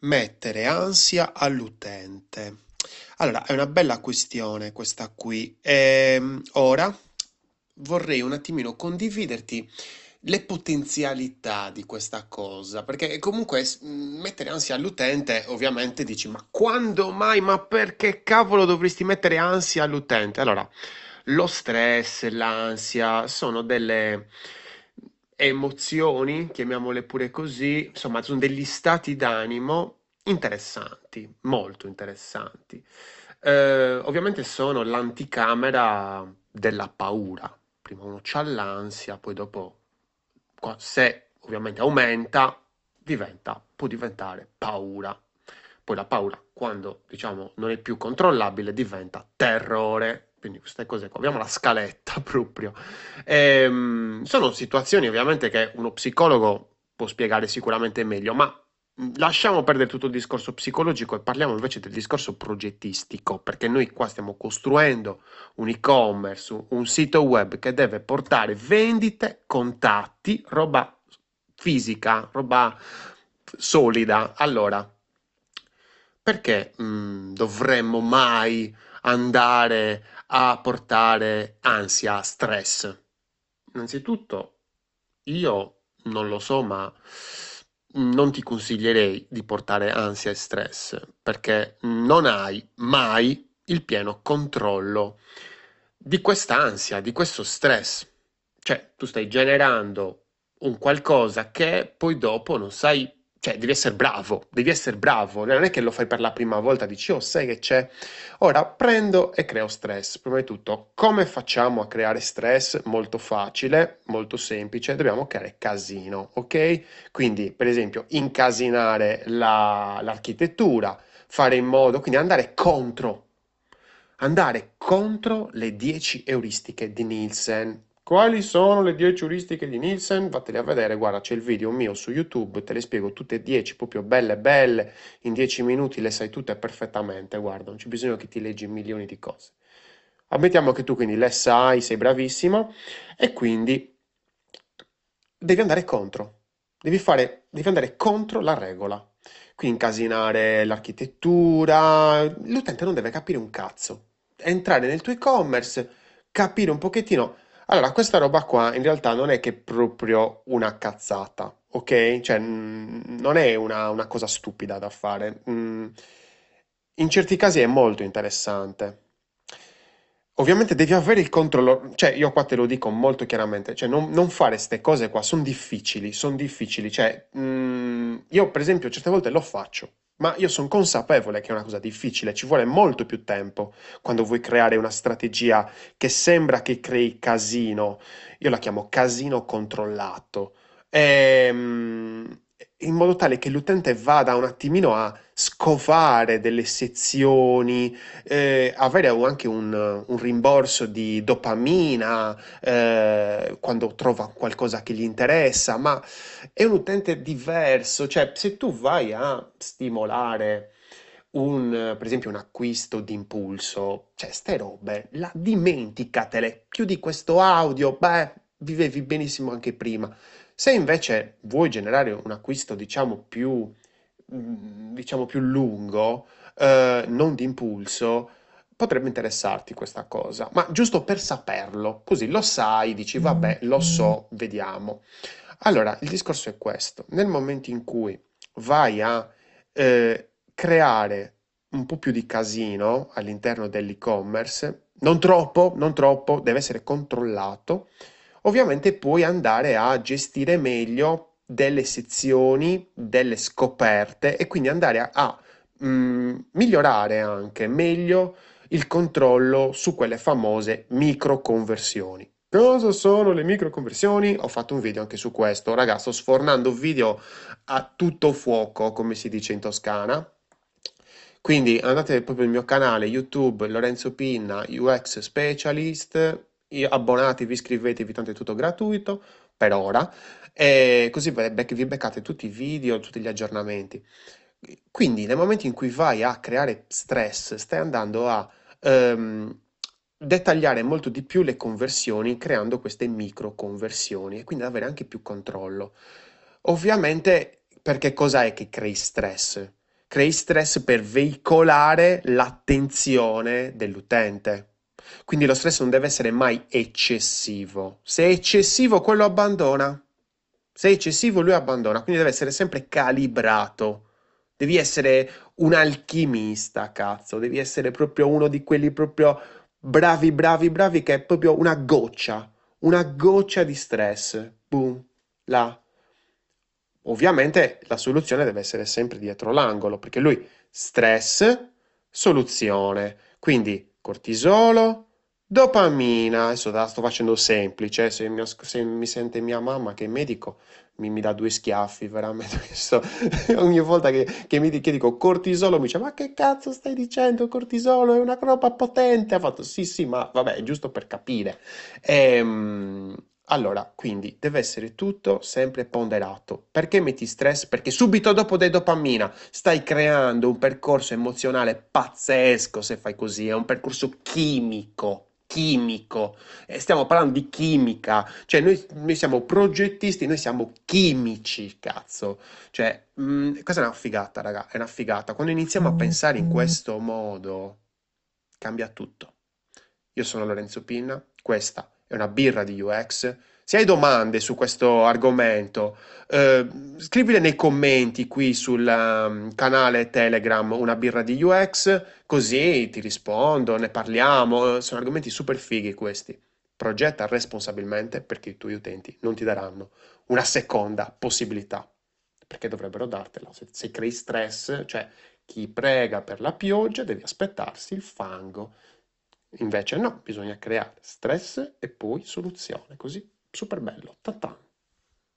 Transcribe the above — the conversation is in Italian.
Mettere ansia all'utente. Allora, è una bella questione questa qui. Ehm, ora vorrei un attimino condividerti le potenzialità di questa cosa, perché comunque mettere ansia all'utente, ovviamente dici, ma quando mai? Ma perché cavolo dovresti mettere ansia all'utente? Allora, lo stress, l'ansia sono delle emozioni, chiamiamole pure così, insomma, sono degli stati d'animo interessanti, molto interessanti. Eh, ovviamente sono l'anticamera della paura. Prima uno c'ha l'ansia, poi dopo, se ovviamente aumenta, diventa, può diventare paura. Poi la paura, quando diciamo non è più controllabile, diventa terrore. Quindi queste cose qua, abbiamo la scaletta proprio. Ehm, sono situazioni ovviamente che uno psicologo può spiegare sicuramente meglio, ma lasciamo perdere tutto il discorso psicologico e parliamo invece del discorso progettistico, perché noi qua stiamo costruendo un e-commerce, un sito web che deve portare vendite, contatti, roba fisica, roba solida. Allora, perché mh, dovremmo mai andare a portare ansia, stress? Innanzitutto, io non lo so, ma non ti consiglierei di portare ansia e stress perché non hai mai il pieno controllo di questa ansia, di questo stress. Cioè, tu stai generando un qualcosa che poi dopo non sai, cioè devi essere bravo, devi essere bravo, non è che lo fai per la prima volta, dici, oh, sai che c'è? Ora prendo e creo stress. Prima di tutto, come facciamo a creare stress? Molto facile, molto semplice, dobbiamo creare casino, ok? Quindi, per esempio, incasinare la- l'architettura, fare in modo, quindi andare contro andare contro le 10 euristiche di Nielsen. Quali sono le 10 euristiche di Nielsen? Vattene a vedere, guarda, c'è il video mio su YouTube, te le spiego tutte e 10, proprio belle belle, in 10 minuti le sai tutte perfettamente, guarda, non c'è bisogno che ti leggi milioni di cose. Ammettiamo che tu quindi le sai, sei bravissimo e quindi devi andare contro, devi fare, devi andare contro la regola. Quindi incasinare l'architettura, l'utente non deve capire un cazzo. Entrare nel tuo e-commerce, capire un pochettino. Allora, questa roba qua in realtà non è che è proprio una cazzata, ok? Cioè, mm, non è una, una cosa stupida da fare. Mm, in certi casi è molto interessante. Ovviamente devi avere il controllo, cioè io qua te lo dico molto chiaramente, cioè non, non fare queste cose qua, sono difficili, sono difficili, cioè mm, io per esempio certe volte lo faccio, ma io sono consapevole che è una cosa difficile, ci vuole molto più tempo quando vuoi creare una strategia che sembra che crei casino, io la chiamo casino controllato, Ehm, in modo tale che l'utente vada un attimino a scovare delle sezioni, eh, avere anche un, un rimborso di dopamina eh, quando trova qualcosa che gli interessa, ma è un utente diverso, cioè se tu vai a stimolare un, per esempio un acquisto d'impulso, cioè ste robe, la dimenticatele, chiudi questo audio, beh, vivevi benissimo anche prima. Se invece vuoi generare un acquisto, diciamo, più, mm, diciamo, più lungo, eh, non d'impulso, potrebbe interessarti questa cosa, ma giusto per saperlo, così lo sai, dici, vabbè, lo so, vediamo. Allora, il discorso è questo. Nel momento in cui vai a eh, creare un po' più di casino all'interno dell'e-commerce, non troppo, non troppo, deve essere controllato. Ovviamente puoi andare a gestire meglio delle sezioni, delle scoperte e quindi andare a, a, mm, migliorare anche meglio il controllo su quelle famose microconversioni. Cosa sono le microconversioni? Ho fatto un video anche su questo. Ragazzi, sto sfornando video a tutto fuoco, come si dice in Toscana. Quindi andate proprio nel mio canale YouTube Lorenzo Pinna UX Specialist, abbonatevi, iscrivetevi, tanto è tutto gratuito per ora, e così vi beccate tutti i video, tutti gli aggiornamenti. Quindi nel momento in cui vai a creare stress, stai andando a ehm, dettagliare molto di più le conversioni creando queste micro conversioni e quindi avere anche più controllo. Ovviamente, perché cos'è che crei stress? crei stress per veicolare l'attenzione dell'utente. Quindi lo stress non deve essere mai eccessivo. Se è eccessivo, quello abbandona. Se è eccessivo, lui abbandona. Quindi deve essere sempre calibrato. Devi essere un alchimista, cazzo. Devi essere proprio uno di quelli proprio bravi, bravi, bravi, che è proprio una goccia. Una goccia di stress. Boom. Là. Ovviamente la soluzione deve essere sempre dietro l'angolo, perché lui stress, soluzione. Quindi cortisolo, dopamina. Adesso la sto facendo semplice, se mi, se mi sente mia mamma che è medico mi, mi dà due schiaffi, veramente. Sto, ogni volta che, che, mi, che dico cortisolo mi dice ma che cazzo stai dicendo? Cortisolo è una roba potente. Ha fatto sì sì ma vabbè è giusto per capire. Ehm... Allora, quindi deve essere tutto sempre ponderato. Perché metti stress? Perché subito dopo dopamina stai creando un percorso emozionale pazzesco se fai così, è un percorso chimico. Chimico, e stiamo parlando di chimica, cioè noi, noi siamo progettisti, noi siamo chimici, cazzo. Cioè, mh, mm, questa è una figata, raga, è una figata. Quando iniziamo a pensare in questo modo, cambia tutto. Io sono Lorenzo Pinna, questa è una birra di UX. Se hai domande su questo argomento, eh, scrivile nei commenti qui sul um, canale Telegram Una birra di UX, così ti rispondo, ne parliamo. Sono argomenti super fighi questi. Progetta responsabilmente perché i tuoi utenti non ti daranno una seconda possibilità. Perché dovrebbero dartela. Se, se crei stress, cioè chi prega per la pioggia deve aspettarsi il fango. Invece no, bisogna creare stress e poi soluzione, così super bello. Ta-ta.